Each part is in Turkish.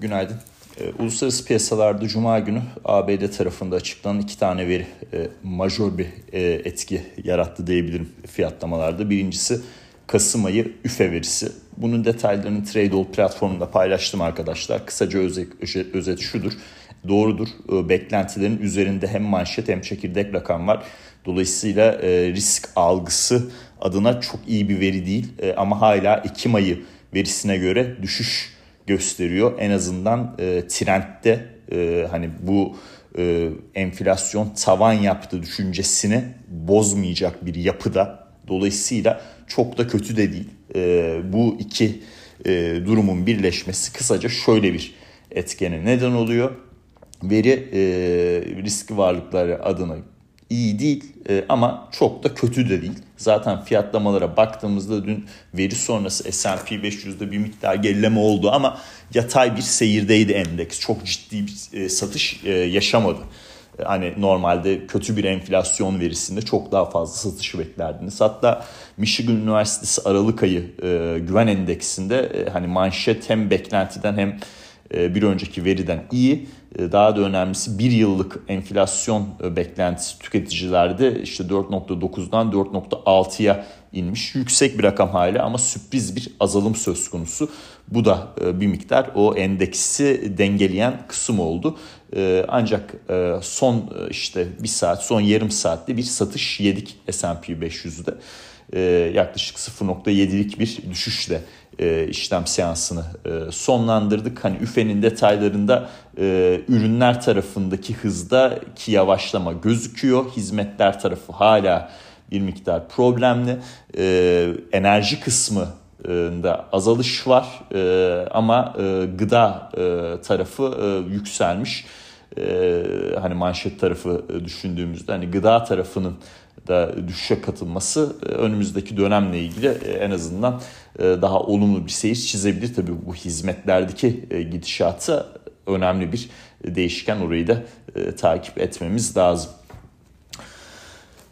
Günaydın. E, uluslararası piyasalarda Cuma günü ABD tarafında açıklanan iki tane veri e, majör bir e, etki yarattı diyebilirim fiyatlamalarda. Birincisi Kasım ayı üfe verisi. Bunun detaylarını Tradeall platformunda paylaştım arkadaşlar. Kısaca özet, özet şudur. Doğrudur. E, beklentilerin üzerinde hem manşet hem çekirdek rakam var. Dolayısıyla e, risk algısı adına çok iyi bir veri değil. E, ama hala Ekim ayı verisine göre düşüş gösteriyor. En azından e, trendde e, hani bu e, enflasyon tavan yaptı düşüncesini bozmayacak bir yapıda. Dolayısıyla çok da kötü de değil. E, bu iki e, durumun birleşmesi kısaca şöyle bir etkene neden oluyor. Veri e, riski varlıkları adına iyi değil e, ama çok da kötü de değil. Zaten fiyatlamalara baktığımızda dün veri sonrası S&P 500'de bir miktar gerileme oldu ama yatay bir seyirdeydi endeks. Çok ciddi bir e, satış e, yaşamadı. Hani normalde kötü bir enflasyon verisinde çok daha fazla satışı beklerdiniz. Hatta Michigan Üniversitesi Aralık ayı güven endeksinde hani manşet hem beklentiden hem bir önceki veriden iyi. E, daha da önemlisi bir yıllık enflasyon e, beklentisi tüketicilerde işte 4.9'dan 4.6'ya inmiş. Yüksek bir rakam hala ama sürpriz bir azalım söz konusu. Bu da bir miktar o endeksi dengeleyen kısım oldu. Ancak son işte bir saat, son yarım saatte bir satış yedik S&P 500'de. Yaklaşık 0.7'lik bir düşüşle e, işlem seansını e, sonlandırdık. Hani üfenin detaylarında e, ürünler tarafındaki hızdaki yavaşlama gözüküyor. Hizmetler tarafı hala bir miktar problemli. Enerji kısmı da azalış var ama gıda tarafı yükselmiş. Hani manşet tarafı düşündüğümüzde hani gıda tarafının da düşüşe katılması e, önümüzdeki dönemle ilgili e, en azından e, daha olumlu bir seyir çizebilir. Tabii bu hizmetlerdeki gidişatı önemli bir değişken orayı da takip etmemiz lazım.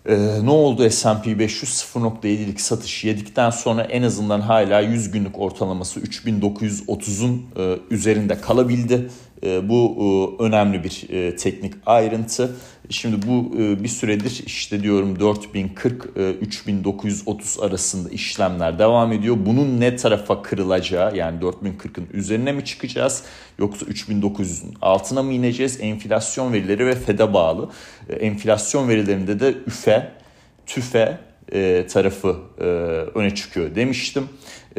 Ee, ne oldu S&P 500 0.7'lik satış yedikten sonra en azından hala 100 günlük ortalaması 3930'un e, üzerinde kalabildi. E, bu e, önemli bir e, teknik ayrıntı. Şimdi bu bir süredir işte diyorum 4040-3930 arasında işlemler devam ediyor. Bunun ne tarafa kırılacağı yani 4040'ın üzerine mi çıkacağız yoksa 3900'ün altına mı ineceğiz? Enflasyon verileri ve FED'e bağlı. Enflasyon verilerinde de üfe, tüfe tarafı öne çıkıyor demiştim e,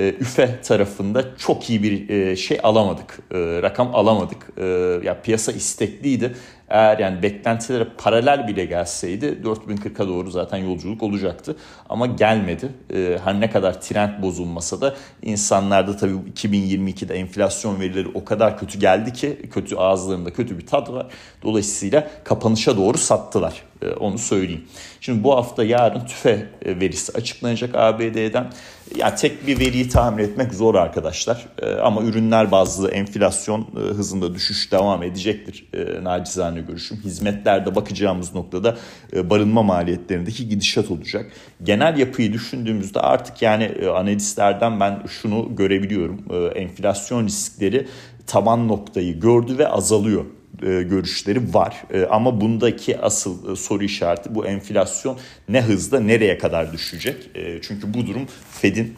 üfe tarafında çok iyi bir e, şey alamadık. E, rakam alamadık. E, ya piyasa istekliydi. Eğer yani beklentilere paralel bile gelseydi 4040'a doğru zaten yolculuk olacaktı. Ama gelmedi. E, her ne kadar trend bozulmasa da insanlarda tabii 2022'de enflasyon verileri o kadar kötü geldi ki kötü ağızlarında kötü bir tat var. Dolayısıyla kapanışa doğru sattılar. E, onu söyleyeyim. Şimdi bu hafta yarın tüfe e, verisi açıklanacak ABD'den. Yani tek bir veriyi tahmin etmek zor arkadaşlar. E, ama ürünler bazlı enflasyon e, hızında düşüş devam edecektir. E, nacizane görüşüm. Hizmetlerde bakacağımız noktada e, barınma maliyetlerindeki gidişat olacak. Genel yapıyı düşündüğümüzde artık yani e, analistlerden ben şunu görebiliyorum. E, enflasyon riskleri taban noktayı gördü ve azalıyor görüşleri var. Ama bundaki asıl soru işareti bu enflasyon ne hızda nereye kadar düşecek? çünkü bu durum Fed'in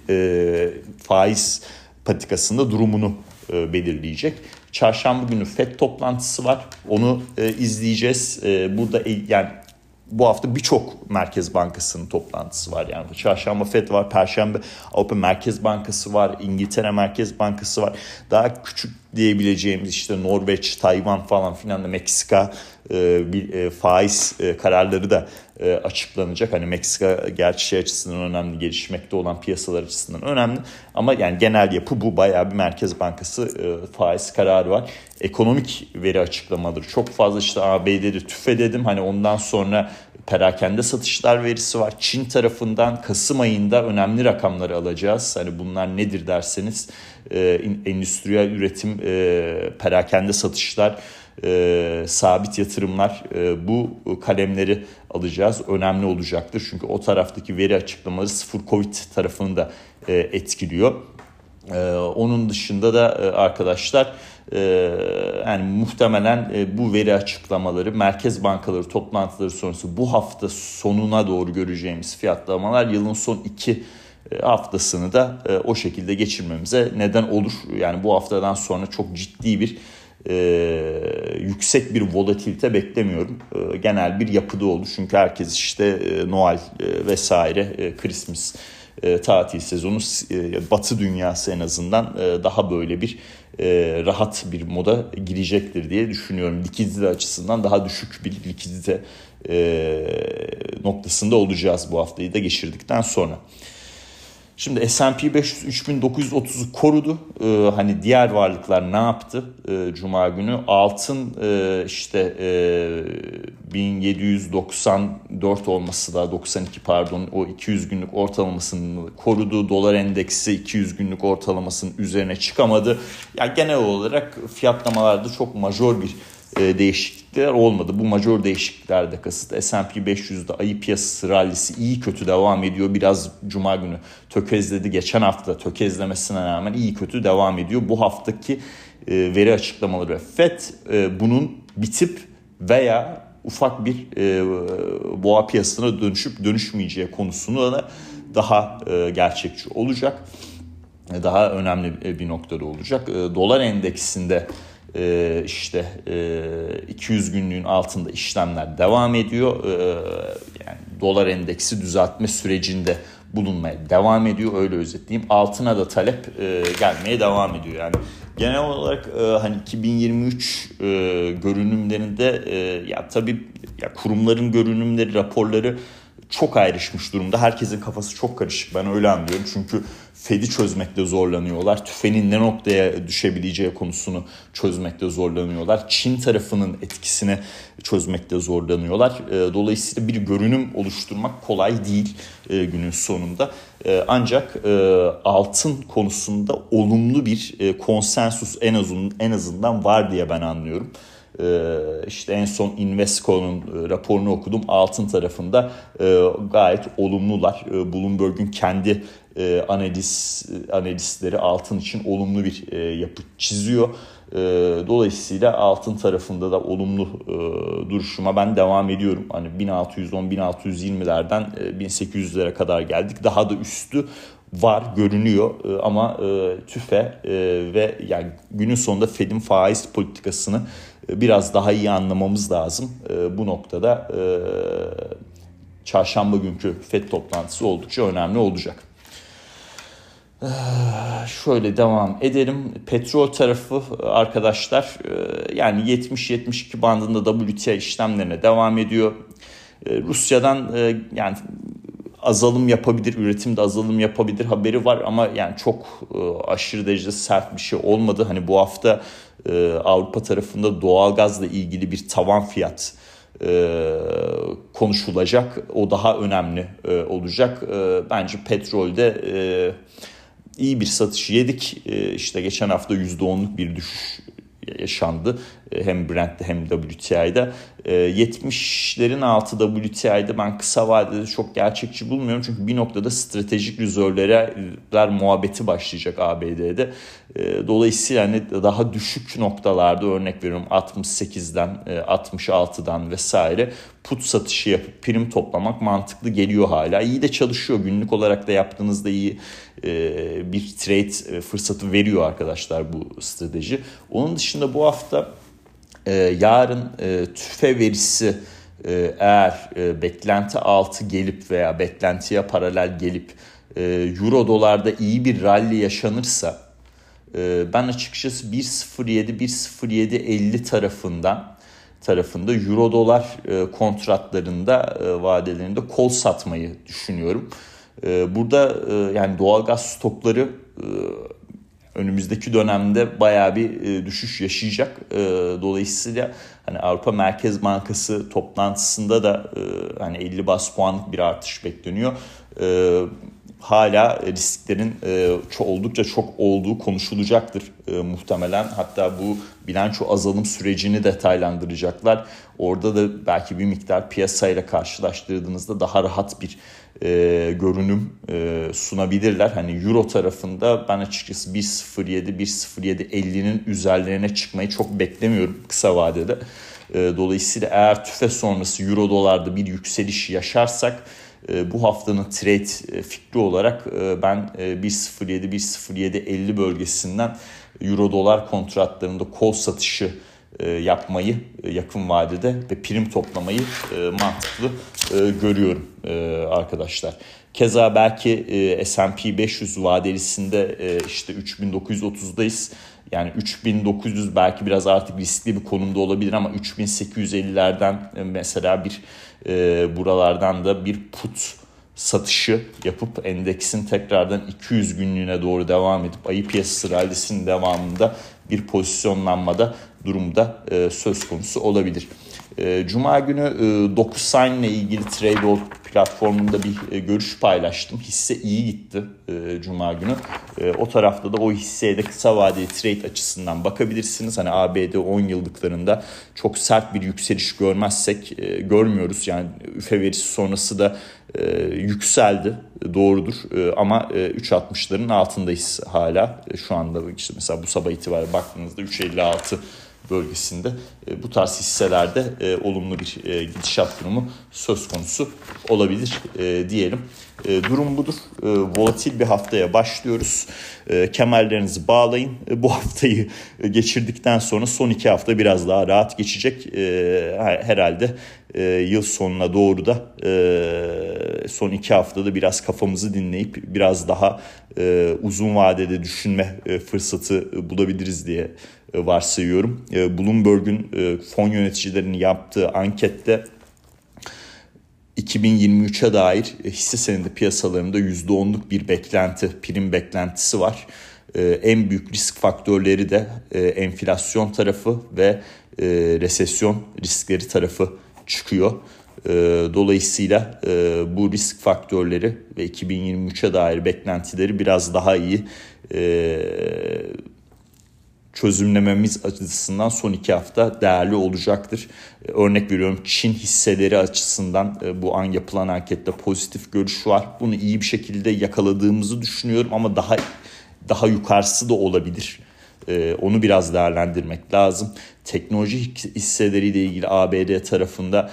faiz patikasında durumunu belirleyecek. Çarşamba günü Fed toplantısı var. Onu izleyeceğiz. burada yani bu hafta birçok Merkez Bankası'nın toplantısı var. Yani çarşamba FED var, perşembe Avrupa Merkez Bankası var, İngiltere Merkez Bankası var. Daha küçük diyebileceğimiz işte Norveç, Tayvan falan filan da Meksika e, bir e, faiz e, kararları da e, açıklanacak. Hani Meksika gerçi şey açısından önemli, gelişmekte olan piyasalar açısından önemli. Ama yani genel yapı bu. Bayağı bir Merkez Bankası e, faiz kararı var. Ekonomik veri açıklamaları çok fazla işte ABD'de tüfe dedim. Hani ondan sonra perakende satışlar verisi var. Çin tarafından Kasım ayında önemli rakamları alacağız. Hani bunlar nedir derseniz e, endüstriyel üretim, e, perakende satışlar, e, sabit yatırımlar e, bu kalemleri alacağız. Önemli olacaktır çünkü o taraftaki veri açıklamaları sıfır covid tarafını da e, etkiliyor. Onun dışında da arkadaşlar yani muhtemelen bu veri açıklamaları, merkez bankaları toplantıları sonrası bu hafta sonuna doğru göreceğimiz fiyatlamalar yılın son iki haftasını da o şekilde geçirmemize neden olur. Yani bu haftadan sonra çok ciddi bir e, yüksek bir volatilite beklemiyorum. E, genel bir yapıda oldu. Çünkü herkes işte e, Noel e, vesaire, e, Christmas e, tatil sezonu e, Batı dünyası en azından e, daha böyle bir e, rahat bir moda girecektir diye düşünüyorum. Likidite açısından daha düşük bir likidite e, noktasında olacağız bu haftayı da geçirdikten sonra. Şimdi S&P 500 3930'u korudu. Ee, hani diğer varlıklar ne yaptı ee, Cuma günü? Altın e, işte e, 1794 olması da 92 pardon o 200 günlük ortalamasını korudu. Dolar endeksi 200 günlük ortalamasının üzerine çıkamadı. Yani genel olarak fiyatlamalarda çok majör bir değişiklikler olmadı. Bu major değişikliklerde kasıt S&P 500'de ayı piyasası rallisi iyi kötü devam ediyor. Biraz cuma günü tökezledi. Geçen hafta tökezlemesine rağmen iyi kötü devam ediyor. Bu haftaki e, veri açıklamaları ve FED e, bunun bitip veya ufak bir boğa piyasasına dönüşüp dönüşmeyeceği konusunu da daha gerçekçi olacak. Daha önemli bir noktada olacak. Dolar endeksinde e, işte 200 e, günlüğün altında işlemler devam ediyor. E, yani dolar endeksi düzeltme sürecinde bulunmaya devam ediyor öyle özetleyeyim. Altına da talep gelmeye devam ediyor. Yani genel olarak hani 2023 görünümlerinde ya tabii ya kurumların görünümleri, raporları çok ayrışmış durumda. Herkesin kafası çok karışık. Ben öyle anlıyorum. Çünkü Fed'i çözmekte zorlanıyorlar. Tüfenin ne noktaya düşebileceği konusunu çözmekte zorlanıyorlar. Çin tarafının etkisini çözmekte zorlanıyorlar. Ee, dolayısıyla bir görünüm oluşturmak kolay değil e, günün sonunda. Ee, ancak e, altın konusunda olumlu bir e, konsensus en azından en azından var diye ben anlıyorum. Ee, işte en son Invesco'nun raporunu okudum. Altın tarafında gayet olumlular. Bloomberg'un kendi e, analiz analistleri altın için olumlu bir e, yapı çiziyor. E, dolayısıyla altın tarafında da olumlu e, duruşuma ben devam ediyorum. Hani 1610-1620'lerden e, 1800'lere kadar geldik. Daha da üstü var görünüyor e, ama e, tüfe e, ve yani günün sonunda Fed'in faiz politikasını e, biraz daha iyi anlamamız lazım. E, bu noktada e, çarşamba günkü Fed toplantısı oldukça önemli olacak. Ee, şöyle devam edelim. Petrol tarafı arkadaşlar e, yani 70-72 bandında WTI işlemlerine devam ediyor. Ee, Rusya'dan e, yani azalım yapabilir, üretimde azalım yapabilir haberi var ama yani çok e, aşırı derecede sert bir şey olmadı. Hani bu hafta Avrupa tarafında doğalgazla ilgili bir tavan fiyat konuşulacak. O daha önemli olacak. Bence petrolde iyi bir satış yedik. Ee, işte geçen hafta %10'luk bir düşüş yaşandı. Ee, hem Brent'te hem WTI'de. 70'lerin ee, altı WTI'de ben kısa vadede çok gerçekçi bulmuyorum. Çünkü bir noktada stratejik rezervler muhabbeti başlayacak ABD'de. Dolayısıyla hani daha düşük noktalarda örnek veriyorum 68'den 66'dan vesaire put satışı yapıp prim toplamak mantıklı geliyor hala. İyi de çalışıyor. Günlük olarak da yaptığınızda iyi e, bir trade e, fırsatı veriyor arkadaşlar bu strateji. Onun dışında bu hafta e, yarın tüfe verisi eğer beklenti altı gelip veya beklentiye paralel gelip euro dolarda iyi bir rally yaşanırsa ben açıkçası 1.07 1.07.50 tarafından tarafında euro dolar kontratlarında vadelerinde kol satmayı düşünüyorum. Ee, burada e, yani doğalgaz stokları e, önümüzdeki dönemde bayağı bir e, düşüş yaşayacak. Dolayısıyla hani Avrupa Merkez Bankası toplantısında da hani 50 bas puanlık bir artış bekleniyor. Hala risklerin oldukça çok olduğu konuşulacaktır muhtemelen. Hatta bu bilanço azalım sürecini detaylandıracaklar. Orada da belki bir miktar piyasayla karşılaştırdığınızda daha rahat bir e, görünüm e, sunabilirler. Hani Euro tarafında ben açıkçası 1.07 1.07.50'nin üzerlerine çıkmayı çok beklemiyorum kısa vadede. E, dolayısıyla eğer tüfe sonrası Euro dolarda bir yükseliş yaşarsak e, bu haftanın trade e, fikri olarak e, ben e, 1.07 1.07.50 bölgesinden Euro dolar kontratlarında kol satışı e, yapmayı e, yakın vadede ve prim toplamayı e, mantıklı görüyorum arkadaşlar. Keza belki S&P 500 vadelisinde işte 3930'dayız. Yani 3900 belki biraz artık riskli bir konumda olabilir ama 3850'lerden mesela bir buralardan da bir put satışı yapıp endeksin tekrardan 200 günlüğüne doğru devam edip ayı piyasası rallisinin devamında bir pozisyonlanmada durumda e, söz konusu olabilir. E, Cuma günü e, DocuSign ile ilgili Tradeall platformunda bir e, görüş paylaştım. Hisse iyi gitti e, Cuma günü. O tarafta da o hisseye de kısa vadeli trade açısından bakabilirsiniz. Hani ABD 10 yıllıklarında çok sert bir yükseliş görmezsek görmüyoruz. Yani üfe verisi sonrası da yükseldi doğrudur ama e, 3.60'ların altındayız hala. Şu anda işte mesela bu sabah itibariyle baktığınızda 3.56 bölgesinde e, bu tarz hisselerde e, olumlu bir e, gidişat durumu söz konusu olabilir e, diyelim. Durum budur. Volatil bir haftaya başlıyoruz. E, kemerlerinizi bağlayın. Bu haftayı geçirdikten sonra son iki hafta biraz daha rahat geçecek. Herhalde yıl sonuna doğru da son iki haftada biraz kafamızı dinleyip biraz daha uzun vadede düşünme fırsatı bulabiliriz diye varsayıyorum. E, Bloomberg'un e, fon yöneticilerinin yaptığı ankette 2023'e dair hisse senedi piyasalarında %10'luk bir beklenti, prim beklentisi var. En büyük risk faktörleri de enflasyon tarafı ve resesyon riskleri tarafı çıkıyor. Dolayısıyla bu risk faktörleri ve 2023'e dair beklentileri biraz daha iyi çözümlememiz açısından son iki hafta değerli olacaktır. E, örnek veriyorum Çin hisseleri açısından e, bu an yapılan ankette pozitif görüş var. Bunu iyi bir şekilde yakaladığımızı düşünüyorum ama daha daha yukarısı da olabilir. E, onu biraz değerlendirmek lazım. Teknoloji hisseleriyle ilgili ABD tarafında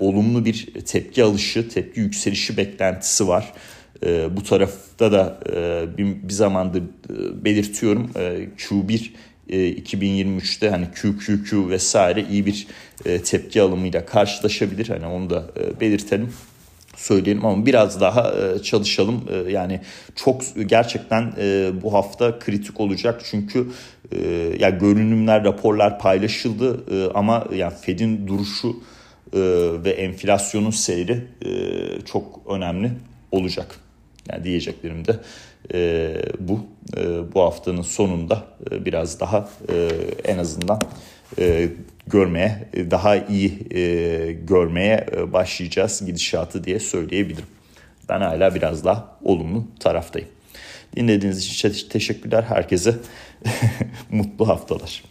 olumlu bir tepki alışı, tepki yükselişi beklentisi var. bu tarafta da bir, zamandır belirtiyorum Q1 2023'te e, hani QQQ vesaire iyi bir e, tepki alımıyla karşılaşabilir. Hani onu da e, belirtelim söyleyelim ama biraz daha çalışalım. Yani çok gerçekten bu hafta kritik olacak çünkü ya görünümler, raporlar paylaşıldı ama yani Fed'in duruşu ve enflasyonun seyri çok önemli olacak. Yani diyeceklerim de e, bu. E, bu haftanın sonunda e, biraz daha e, en azından e, görmeye, daha iyi e, görmeye e, başlayacağız gidişatı diye söyleyebilirim. Ben hala biraz daha olumlu taraftayım. Dinlediğiniz için teşekkürler. Herkese mutlu haftalar.